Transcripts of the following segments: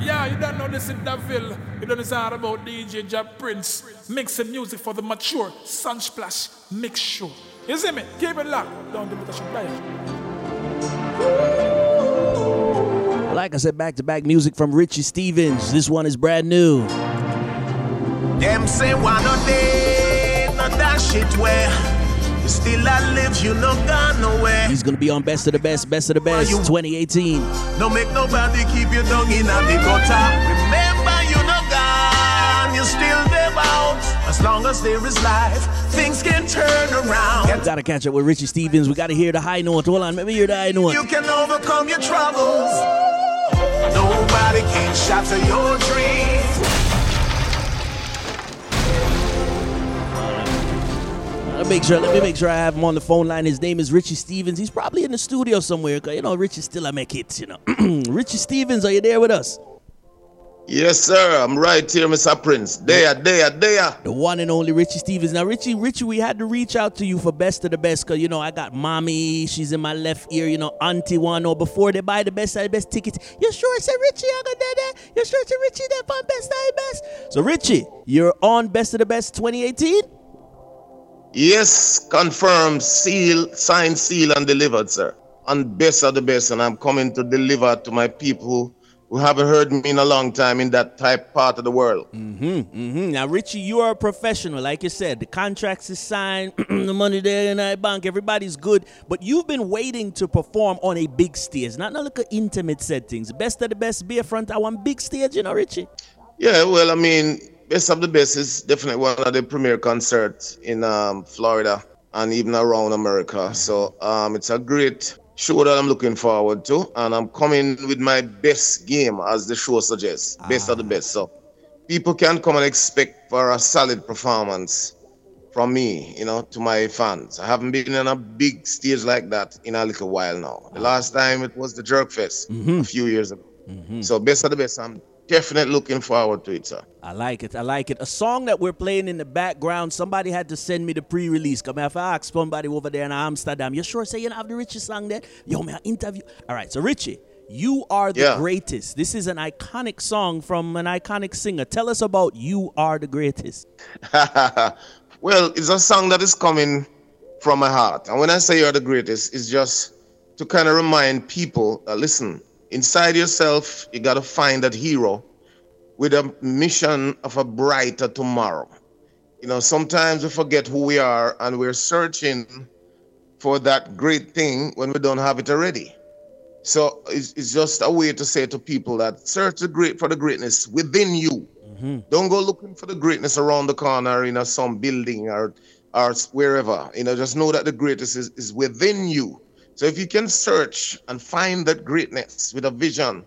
Yeah, you don't know this in Daville. You don't know this about DJ Jab Prince. Mixing music for the mature. Sunsplash, mix show. You see me? Keep it locked. Don't do it, I should play Like I said, back to back music from Richie Stephens. This one is brand new. Them say one day, not that shit where still I live, you no gone nowhere. He's gonna be on Best of the Best, Best of the Best, 2018. No make nobody keep you down in the gutter. Remember, you no gone, you still there out. As long as there is life, things can turn around. We gotta catch up with Richie Stephens. We gotta hear the high note. Hold on, let me hear the high note. You can overcome your troubles. Nobody can shatter your dreams. Make sure. Let me make sure I have him on the phone line. His name is Richie Stephens. He's probably in the studio somewhere. Cause you know Richie still I make hits. You know, Richie Stephens, are you there with us? Yes, sir. I'm right here, Mr. Prince. There, there, there. The one and only Richie Stephens. Now, Richie, Richie, we had to reach out to you for best of the best because, you know, I got mommy, she's in my left ear, you know, auntie one or before they buy the best of the best tickets. You sure it's a Richie? I got that. You sure it's a Richie that on best of the best? So, Richie, you're on best of the best 2018? Yes, confirmed, seal, signed, seal, and delivered, sir. And best of the best, and I'm coming to deliver to my people who haven't heard me in a long time in that type part of the world. Mm-hmm, mm-hmm. Now, Richie, you are a professional, like you said. The contracts is signed, the money there in that bank, everybody's good. But you've been waiting to perform on a big stage, not not like intimate settings. Best of the best, be a front I want big stage, you know, Richie. Yeah, well, I mean, best of the best is definitely one of the premier concerts in um, Florida and even around America. So um, it's a great show that I'm looking forward to, and I'm coming with my best game, as the show suggests, best of the best. So people can come and expect for a solid performance from me, you know, to my fans. I haven't been on a big stage like that in a little while now. The last time it was the Jerk Fest Mhm. a few years ago. Mhm. So best of the best. I'm definitely looking forward to it, sir. I like it. I like it. A song that we're playing in the background. Somebody had to send me the pre-release. Come if I ask somebody over there in Amsterdam, you sure say you don't have the Richie song there? Yo, man, interview. All right, so Richie, you are the Yeah. greatest. This is an iconic song from an iconic singer. Tell us about "You Are the Greatest." well, it's a song that is coming from my heart. And when I say you're the greatest, it's just to kind of remind people that listen, inside yourself, you got to find that hero with a mission of a brighter tomorrow. You know, sometimes we forget who we are and we're searching for that great thing when we don't have it already. So it's, it's just a way to say to people that search the great for the greatness within you. Mm-hmm. Don't go looking for the greatness around the corner in a, some building or or wherever. You know, just know that the greatness is, is within you. So if you can search and find that greatness with a vision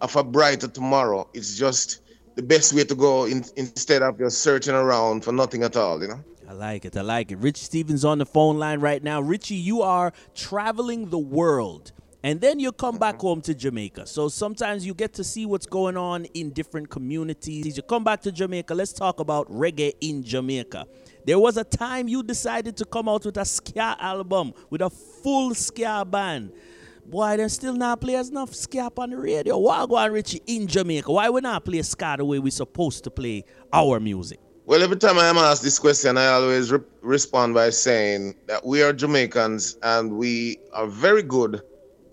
of a brighter tomorrow, it's just the best way to go in, instead of just searching around for nothing at all, you know? I like it. I like it. Richie Stephens on the phone line right now. Richie, you are traveling the world. And then you come back mm-hmm. home to Jamaica. So sometimes you get to see what's going on in different communities. You come back to Jamaica. Let's talk about reggae in Jamaica. There was a time you decided to come out with a ska album with a full ska band. Boy, there's still not players enough ska on the radio. Why go on Richie in Jamaica? Why we not play ska the way we're supposed to play our music? Well, every time I am asked this question, I always re- respond by saying that we are Jamaicans and we are very good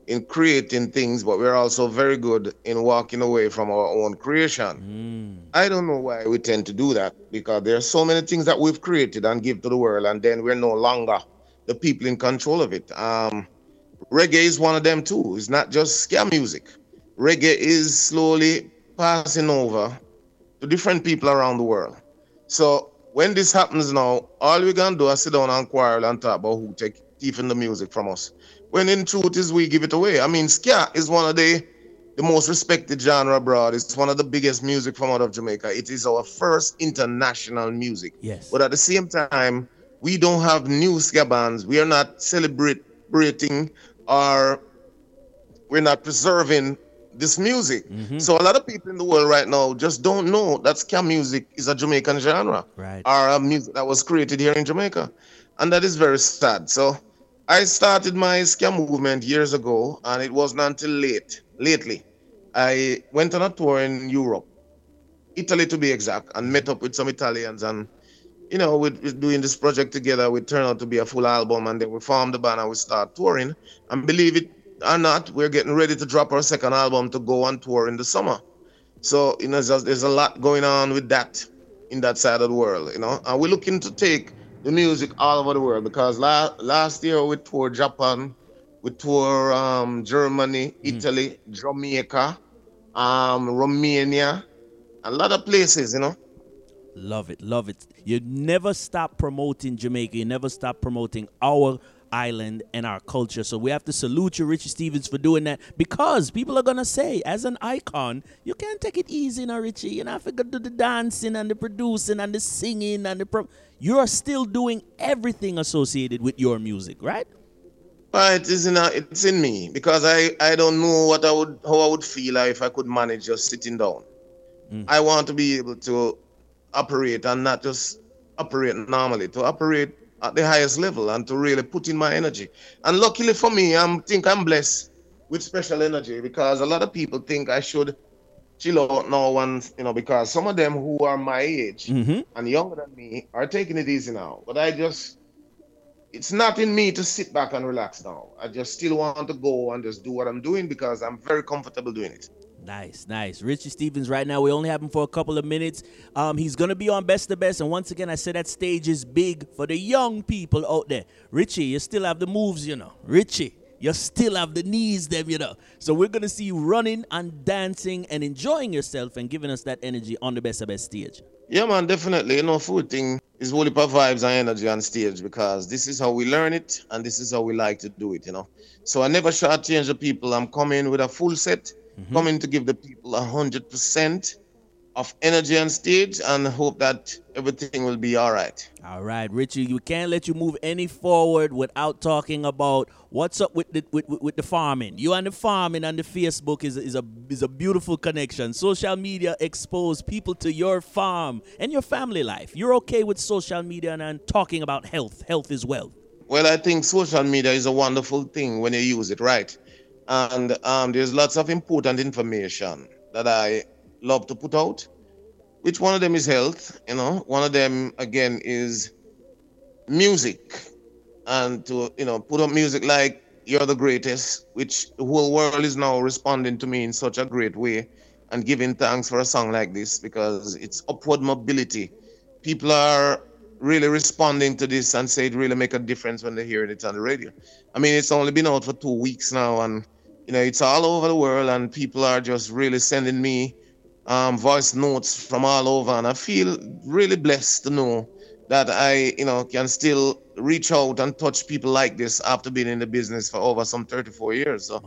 in creating things, but we're also very good in walking away from our own creation. I don't know why we tend to do that because there are so many things that we've created and give to the world, and then we're no longer the people in control of it. Um, reggae is one of them too. It's not just ska music. Reggae is slowly passing over to different people around the world. So when this happens now, all we're gonna do is sit down and quarrel and talk about who take thieving the music from us. When in truth is we give it away. I mean, ska is one of the the most respected genre abroad. It's one of the biggest music from out of Jamaica. It is our first international music. Yes. But at the same time, we don't have new ska bands. We are not celebrating our we're not preserving this music. Mm-hmm. So a lot of people in the world right now just don't know that ska music is a Jamaican genre Right. or a music that was created here in Jamaica. And that is very sad. So I started my ska movement years ago, and it wasn't until late, lately. I went on a tour in Europe, Italy to be exact, and met up with some Italians. And, you know, we're, we're doing this project together. We turned out to be a full album, and then we formed the band and we start touring. And believe it or not, we're getting ready to drop our second album to go on tour in the summer. So, you know, there's, there's a lot going on with that in that side of the world, you know. And we're looking to take the music all over the world because la- last year we toured Japan, we toured um, Germany, mm. Italy, Jamaica, um, Romania, a lot of places, you know. Love it, love it. You never stop promoting Jamaica. You never stop promoting our island and our culture. So we have to salute you, Richie Stephens, for doing that because people are gonna say, as an icon, you can't take it easy now, Richie. You know, have to do the dancing and the producing and the singing and the pro- you're still doing everything associated with your music, right? Right, it's in, a, it's in me because I, I don't know what I would how I would feel if I could manage just sitting down. Mm. I want to be able to operate and not just operate normally, to operate at the highest level and to really put in my energy. And luckily for me, I think I'm blessed with special energy because a lot of people think I should chill out now and you know because some of them who are my age mm-hmm. and younger than me are taking it easy now. But I just it's not in me to sit back and relax now. I just still want to go and just do what I'm doing because I'm very comfortable doing it. Nice, nice. Richie Stephens, right now. We only have him for a couple of minutes. Um, he's gonna be on Best of Best, and once again, I said that stage is big for the young people out there. Richie, you still have the moves, you know. Richie, you still have the knees, them, you know. So we're gonna see you running and dancing and enjoying yourself and giving us that energy on the Best of Best stage. Yeah, man, definitely. You know, food thing is really for vibes and energy on stage because this is how we learn it and this is how we like to do it, you know. So I never shortchange the people. I'm coming with a full set mm-hmm. coming to give the people a hundred percent of energy on stage and hope that everything will be all right. All right, Richie, we can't let you move any forward without talking about what's up with the with, with the farming. You and the farming and the Facebook is is a is a beautiful connection. Social media expose people to your farm and your family life. You're okay with social media and, and talking about health, health is wealth. Well, I think social media is a wonderful thing when you use it right and um, there's lots of important information that I love to put out. Which one of them is health? You know, one of them again is music, and to you know put up music like "You're the Greatest," which the whole world is now responding to me in such a great way, and giving thanks for a song like this because it's upward mobility. People are really responding to this and say it really make a difference when they hear it on the radio. I mean, it's only been out for two weeks now, and you know, it's all over the world, and people are just really sending me um, voice notes from all over, and I feel really blessed to know that I, you know, can still reach out and touch people like this after being in the business for over some 34 years. So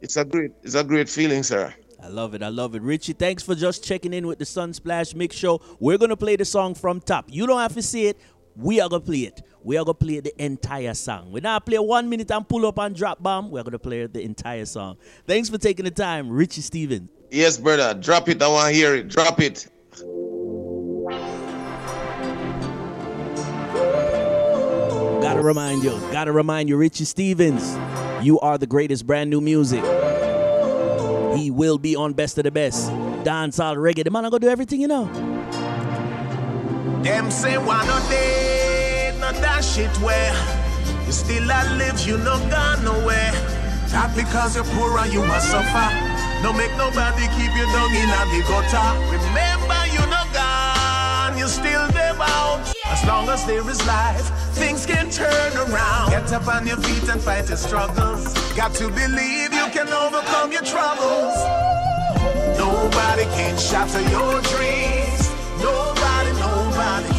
it's a great, it's a great feeling, sir. I love it. I love it. Richie, thanks for just checking in with the Sunsplash Mix Show. We're going to play the song from top. You don't have to see it. We are going to play it we are going to play the entire song. We're not play one minute and pull up and drop bomb. We're going to play the entire song. Thanks for taking the time, Richie Stephens. Yes, brother. Drop it. I want to hear it. Drop it. Gotta remind you, gotta remind you, Richie Stephens, you are the greatest brand new music. He will be on Best of the Best. Dance all reggae. The man gonna do everything, you know. Them say one day no dash it where you still live, you no gone nowhere. Not because you're poor and you must suffer. No make nobody keep you down in a the gutter. Remember you no gone, you still live out. As long as there is life, things can turn around. Get up on your feet and fight your struggles. Got to believe you can overcome your troubles. Nobody can shatter your dreams. Nobody, nobody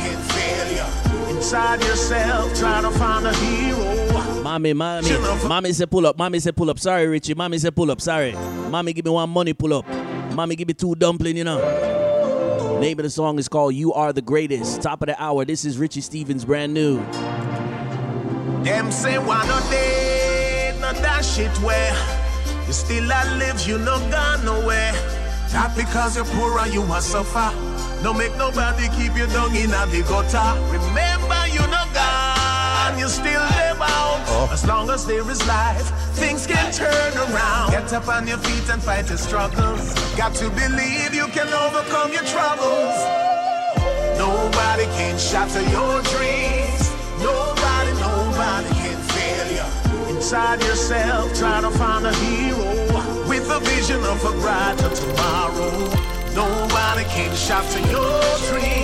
inside yourself, trying to find a hero. Mommy, mommy, mommy say pull up. Mommy say pull up. Sorry, Richie. Mommy say pull up. Sorry. Mommy give me one money pull up. Mommy give me two dumpling, you know. Name of the song is called You Are the Greatest. Top of the hour. This is Richie Stephens, brand new. Them say why not they not that shit where you still alive, you no gone nowhere. Not because you're poor and you must suffer. No make nobody keep you down in a the gutter. Remember As long as there is life, things can turn around. Get up on your feet and fight your struggles. Got to believe you can overcome your troubles. Nobody can shatter your dreams. Nobody, nobody can fail you. Inside yourself, try to find a hero with a vision of a brighter tomorrow. Nobody can shatter your dreams.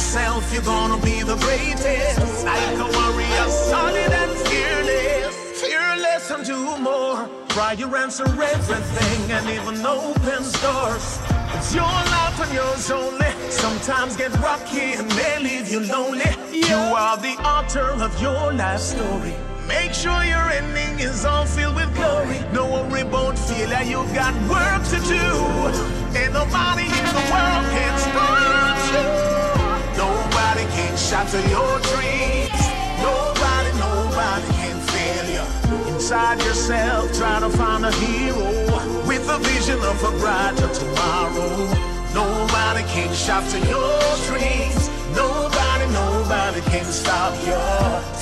Yourself you're gonna be the greatest. Like a warrior, solid and fearless. Fearless and do more. Try your answer everything and even opens doors. It's your life and yours only. Sometimes get rocky and may leave you lonely. You are the author of your life story. Make sure your ending is all filled with glory. No worry about failure, you've got work to do. Ain't nobody in the world can stop. Can shatter your dreams. Nobody, nobody can fail you. Inside yourself, try to find a hero with a vision of a brighter tomorrow. Nobody can shatter your dreams. Nobody, nobody can stop you.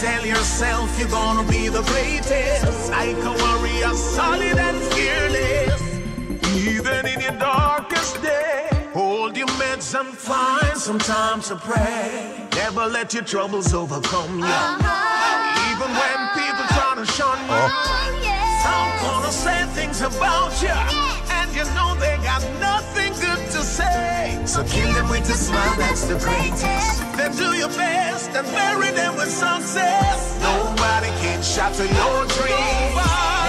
Tell yourself you're gonna be the greatest. Like a warrior, solid and fearless. Even in your darkest day, your meds and find some time to pray. Never let your troubles overcome you. Uh-huh. Even when people try to shun you, oh. some gonna say things about you, and you know they got nothing good to say. So kill them with a smile, that's the greatest. Then do your best and bury them with success. Nobody can shatter your dreams.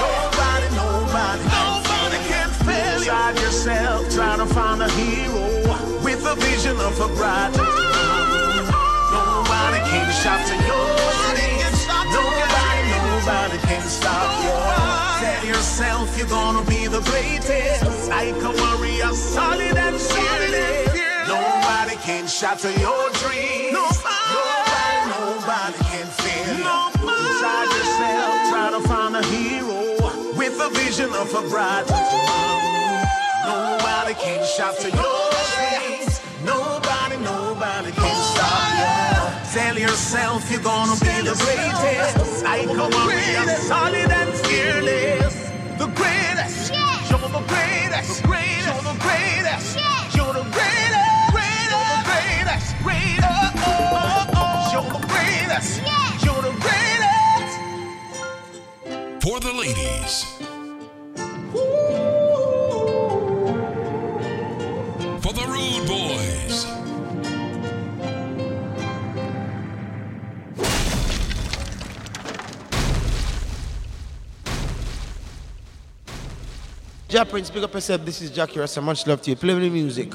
Nobody, nobody, nobody can fail you. Inside yourself, try to find a hero a vision of a bright Nobody can shatter your dreams. Nobody, nobody can stop you. Tell yourself you're gonna be the greatest. Like a warrior, solid and fearless. Nobody can shatter your dreams. Nobody, nobody can fail you. Inside yourself, try to find a hero with a vision of a bright tomorrow. Nobody can shatter your dreams. Nobody, nobody can stop you. Tell yourself you're gonna be the greatest. Like a warrior, solid and fearless. The greatest. You're the greatest. The greatest. You're the greatest. You're the greatest greatest, greatest. Oh, oh, oh. You're the greatest. Yeah. You're the greatest. For the ladies. Prince, big up yourself. This is Jackie Rasta. Much love to you. Play the music.